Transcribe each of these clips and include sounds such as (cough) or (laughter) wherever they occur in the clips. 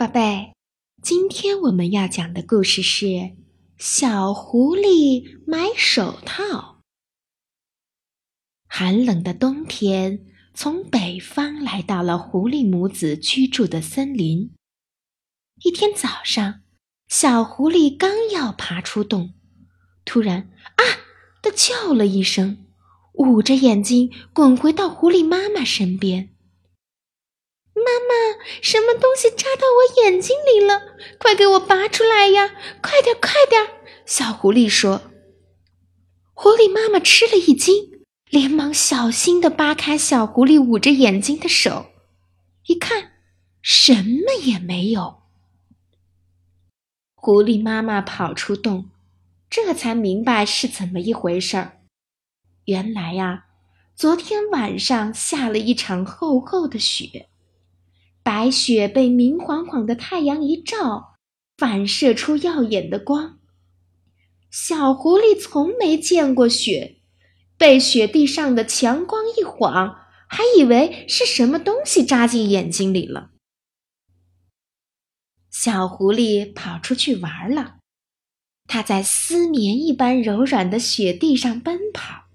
宝贝，今天我们要讲的故事是《小狐狸买手套》。寒冷的冬天从北方来到了狐狸母子居住的森林。一天早上，小狐狸刚要爬出洞，突然“啊”的叫了一声，捂着眼睛滚回到狐狸妈妈身边。妈妈，什么东西扎到我眼睛里了？快给我拔出来呀！快点，快点！小狐狸说。狐狸妈妈吃了一惊，连忙小心地扒开小狐狸捂着眼睛的手，一看，什么也没有。狐狸妈妈跑出洞，这才明白是怎么一回事儿。原来呀，昨天晚上下了一场厚厚的雪。白雪被明晃晃的太阳一照，反射出耀眼的光。小狐狸从没见过雪，被雪地上的强光一晃，还以为是什么东西扎进眼睛里了。小狐狸跑出去玩了，它在丝绵一般柔软的雪地上奔跑，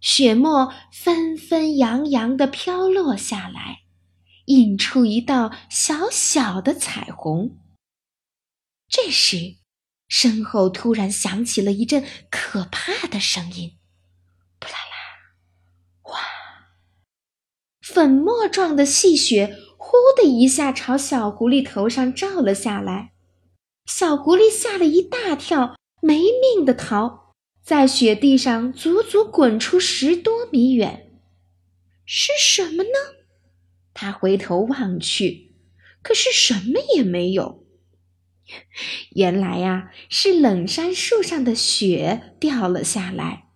雪沫纷纷扬扬地飘落下来。映出一道小小的彩虹。这时，身后突然响起了一阵可怕的声音：“扑啦啦，哇！”粉末状的细雪呼的一下朝小狐狸头上照了下来，小狐狸吓了一大跳，没命的逃，在雪地上足足滚出十多米远。是什么呢？他回头望去，可是什么也没有。原来呀，是冷杉树上的雪掉了下来，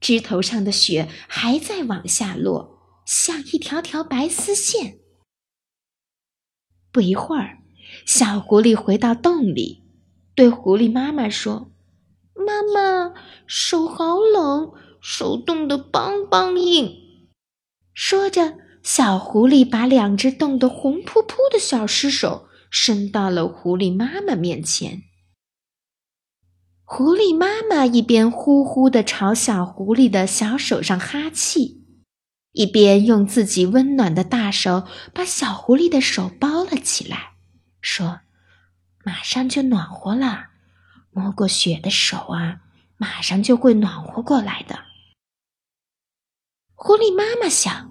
枝头上的雪还在往下落，像一条条白丝线。不一会儿，小狐狸回到洞里，对狐狸妈妈说：“妈妈，手好冷，手冻得梆梆硬。”说着。小狐狸把两只冻得红扑扑的小尸手伸到了狐狸妈妈面前。狐狸妈妈一边呼呼地朝小狐狸的小手上哈气，一边用自己温暖的大手把小狐狸的手包了起来，说：“马上就暖和了，摸过雪的手啊，马上就会暖和过来的。”狐狸妈妈想。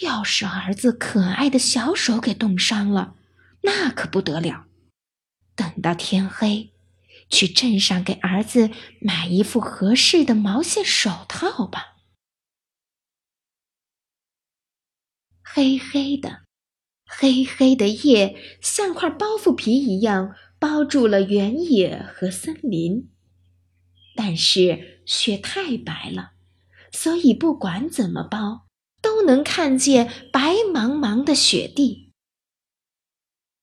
要是儿子可爱的小手给冻伤了，那可不得了。等到天黑，去镇上给儿子买一副合适的毛线手套吧。黑黑的，黑黑的夜像块包袱皮一样包住了原野和森林，但是雪太白了，所以不管怎么包。能看见白茫茫的雪地。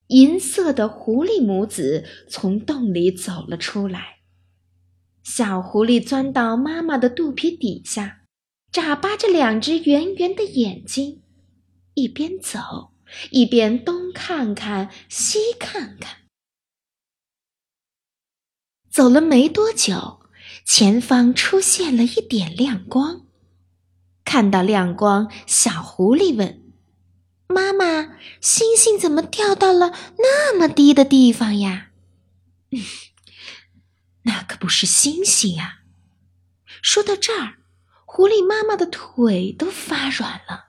银色的狐狸母子从洞里走了出来，小狐狸钻到妈妈的肚皮底下，眨巴着两只圆圆的眼睛，一边走一边东看看西看看。走了没多久，前方出现了一点亮光。看到亮光，小狐狸问：“妈妈，星星怎么掉到了那么低的地方呀？”“ (laughs) 那可不是星星呀！”说到这儿，狐狸妈妈的腿都发软了。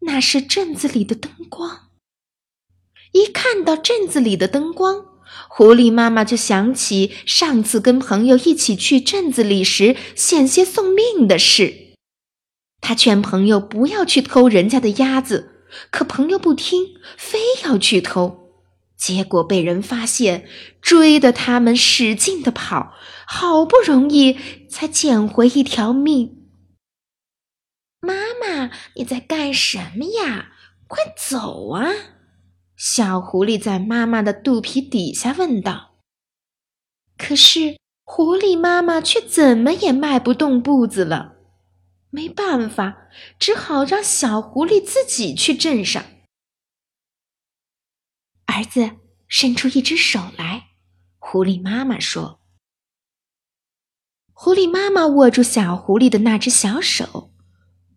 那是镇子里的灯光。一看到镇子里的灯光，狐狸妈妈就想起上次跟朋友一起去镇子里时险些送命的事。他劝朋友不要去偷人家的鸭子，可朋友不听，非要去偷，结果被人发现，追得他们使劲的跑，好不容易才捡回一条命。妈妈，你在干什么呀？快走啊！小狐狸在妈妈的肚皮底下问道。可是狐狸妈妈却怎么也迈不动步子了。没办法，只好让小狐狸自己去镇上。儿子，伸出一只手来。”狐狸妈妈说。狐狸妈妈握住小狐狸的那只小手，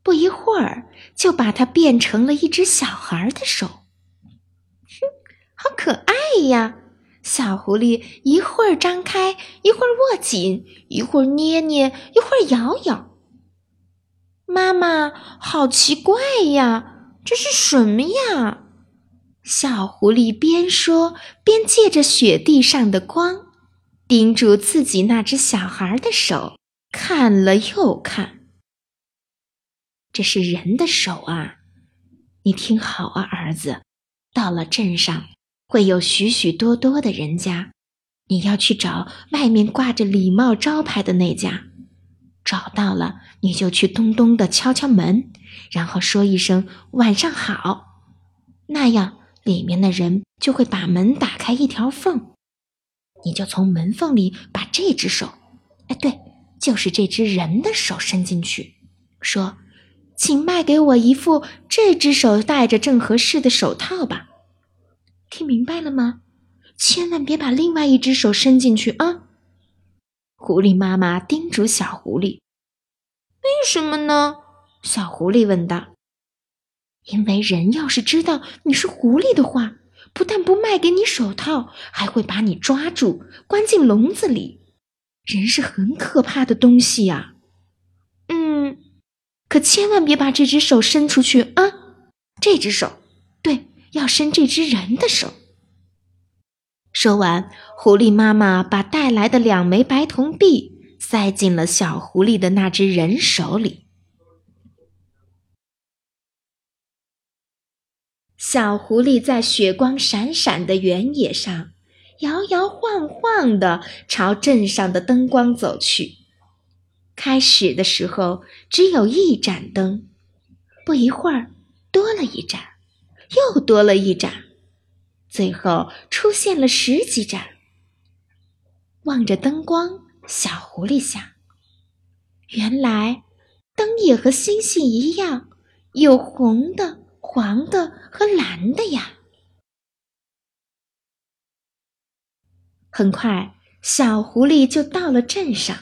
不一会儿就把它变成了一只小孩的手。哼，好可爱呀！小狐狸一会儿张开，一会儿握紧，一会儿捏捏，一会儿摇摇。妈妈，好奇怪呀，这是什么呀？小狐狸边说边借着雪地上的光，盯住自己那只小孩的手，看了又看。这是人的手啊！你听好啊，儿子，到了镇上。会有许许多多的人家，你要去找外面挂着礼帽招牌的那家。找到了，你就去咚咚的敲敲门，然后说一声“晚上好”，那样里面的人就会把门打开一条缝，你就从门缝里把这只手，哎，对，就是这只人的手伸进去，说：“请卖给我一副这只手戴着正合适的手套吧。”听明白了吗？千万别把另外一只手伸进去啊！狐狸妈妈叮嘱小狐狸。为什么呢？小狐狸问道。因为人要是知道你是狐狸的话，不但不卖给你手套，还会把你抓住，关进笼子里。人是很可怕的东西呀。嗯，可千万别把这只手伸出去啊！这只手，对。要伸这只人的手。说完，狐狸妈妈把带来的两枚白铜币塞进了小狐狸的那只人手里。小狐狸在雪光闪闪的原野上，摇摇晃晃地朝镇上的灯光走去。开始的时候只有一盏灯，不一会儿多了一盏。又多了一盏，最后出现了十几盏。望着灯光，小狐狸想：原来灯也和星星一样，有红的、黄的和蓝的呀。很快，小狐狸就到了镇上。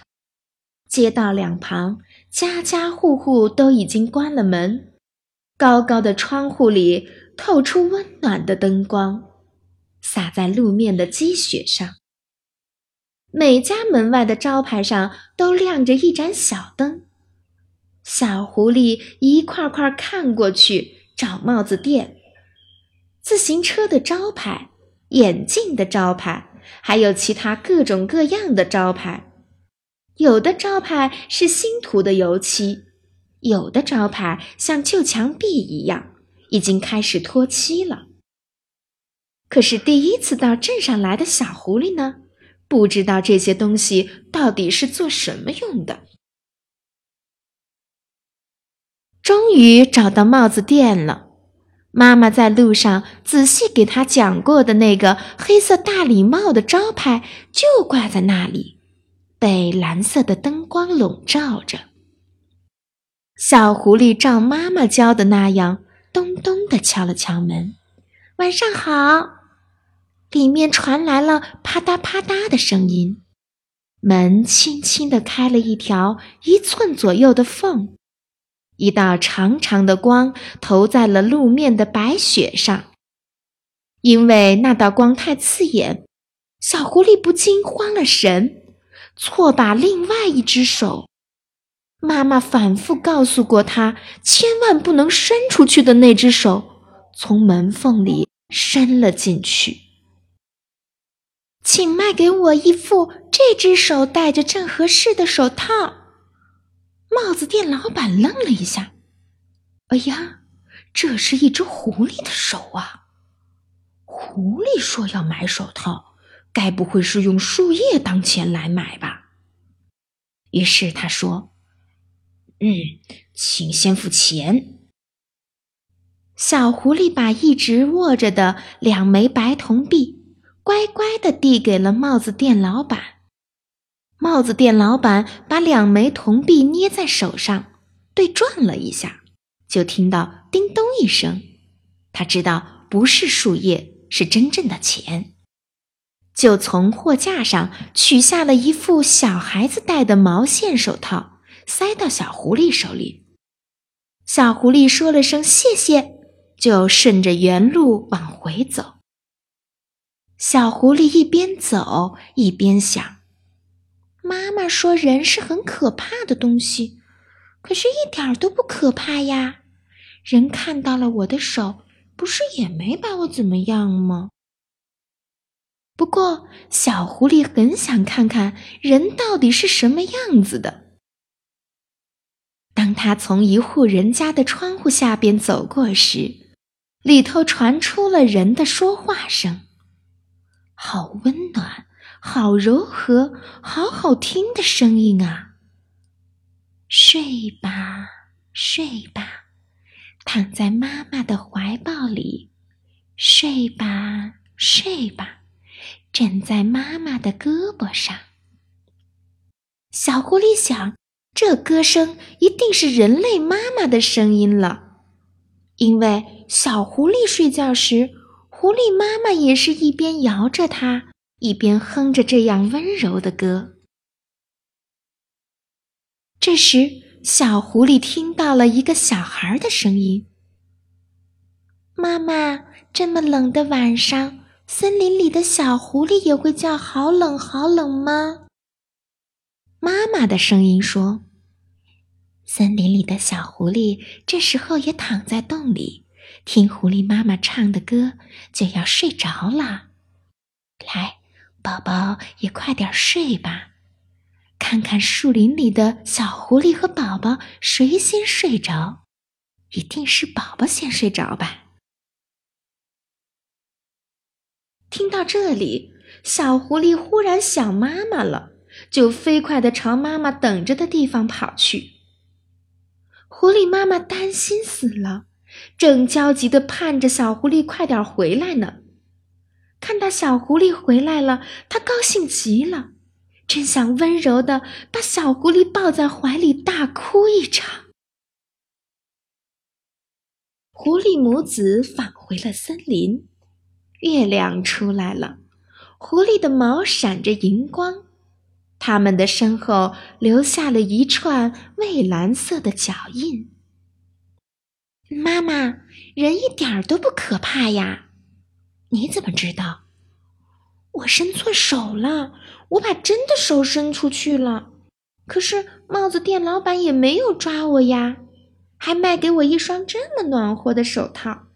街道两旁，家家户户都已经关了门，高高的窗户里。透出温暖的灯光，洒在路面的积雪上。每家门外的招牌上都亮着一盏小灯。小狐狸一块块看过去，找帽子店、自行车的招牌、眼镜的招牌，还有其他各种各样的招牌。有的招牌是新涂的油漆，有的招牌像旧墙壁一样。已经开始脱漆了。可是第一次到镇上来的小狐狸呢，不知道这些东西到底是做什么用的。终于找到帽子店了，妈妈在路上仔细给他讲过的那个黑色大礼帽的招牌就挂在那里，被蓝色的灯光笼罩着。小狐狸照妈妈教的那样。咚咚地敲了敲门，晚上好。里面传来了啪嗒啪嗒的声音，门轻轻地开了一条一寸左右的缝，一道长长的光投在了路面的白雪上。因为那道光太刺眼，小狐狸不禁慌了神，错把另外一只手。妈妈反复告诉过他，千万不能伸出去的那只手，从门缝里伸了进去。请卖给我一副这只手戴着正合适的手套。帽子店老板愣了一下：“哎呀，这是一只狐狸的手啊！狐狸说要买手套，该不会是用树叶当钱来买吧？”于是他说。嗯，请先付钱。小狐狸把一直握着的两枚白铜币乖乖的递给了帽子店老板。帽子店老板把两枚铜币捏在手上，对转了一下，就听到叮咚一声。他知道不是树叶，是真正的钱，就从货架上取下了一副小孩子戴的毛线手套，塞到小狐狸手里。小狐狸说了声谢谢，就顺着原路往回走。小狐狸一边走一边想：“妈妈说人是很可怕的东西，可是一点儿都不可怕呀。人看到了我的手，不是也没把我怎么样吗？”不过，小狐狸很想看看人到底是什么样子的。当他从一户人家的窗户下边走过时，里头传出了人的说话声。好温暖，好柔和，好好听的声音啊！睡吧，睡吧，躺在妈妈的怀抱里。睡吧，睡吧，枕在妈妈的胳膊上。小狐狸想，这歌声一定是人类妈妈的声音了，因为小狐狸睡觉时。狐狸妈妈也是一边摇着它，一边哼着这样温柔的歌。这时，小狐狸听到了一个小孩的声音：“妈妈，这么冷的晚上，森林里的小狐狸也会叫‘好冷，好冷’吗？”妈妈的声音说：“森林里的小狐狸这时候也躺在洞里。”听狐狸妈妈唱的歌，就要睡着了。来，宝宝也快点睡吧。看看树林里的小狐狸和宝宝谁先睡着？一定是宝宝先睡着吧。听到这里，小狐狸忽然想妈妈了，就飞快的朝妈妈等着的地方跑去。狐狸妈妈担心死了。正焦急地盼着小狐狸快点回来呢。看到小狐狸回来了，他高兴极了，真想温柔地把小狐狸抱在怀里大哭一场。狐狸母子返回了森林，月亮出来了，狐狸的毛闪着银光，它们的身后留下了一串蔚蓝色的脚印。妈妈，人一点儿都不可怕呀！你怎么知道？我伸错手了，我把真的手伸出去了。可是帽子店老板也没有抓我呀，还卖给我一双这么暖和的手套。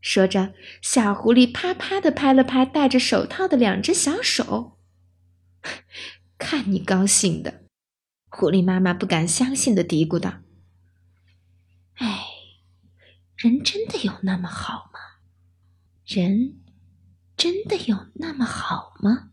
说着，小狐狸啪啪的拍了拍戴着手套的两只小手。(laughs) 看你高兴的，狐狸妈妈不敢相信的嘀咕道。哎人真的有那么好吗？人真的有那么好吗？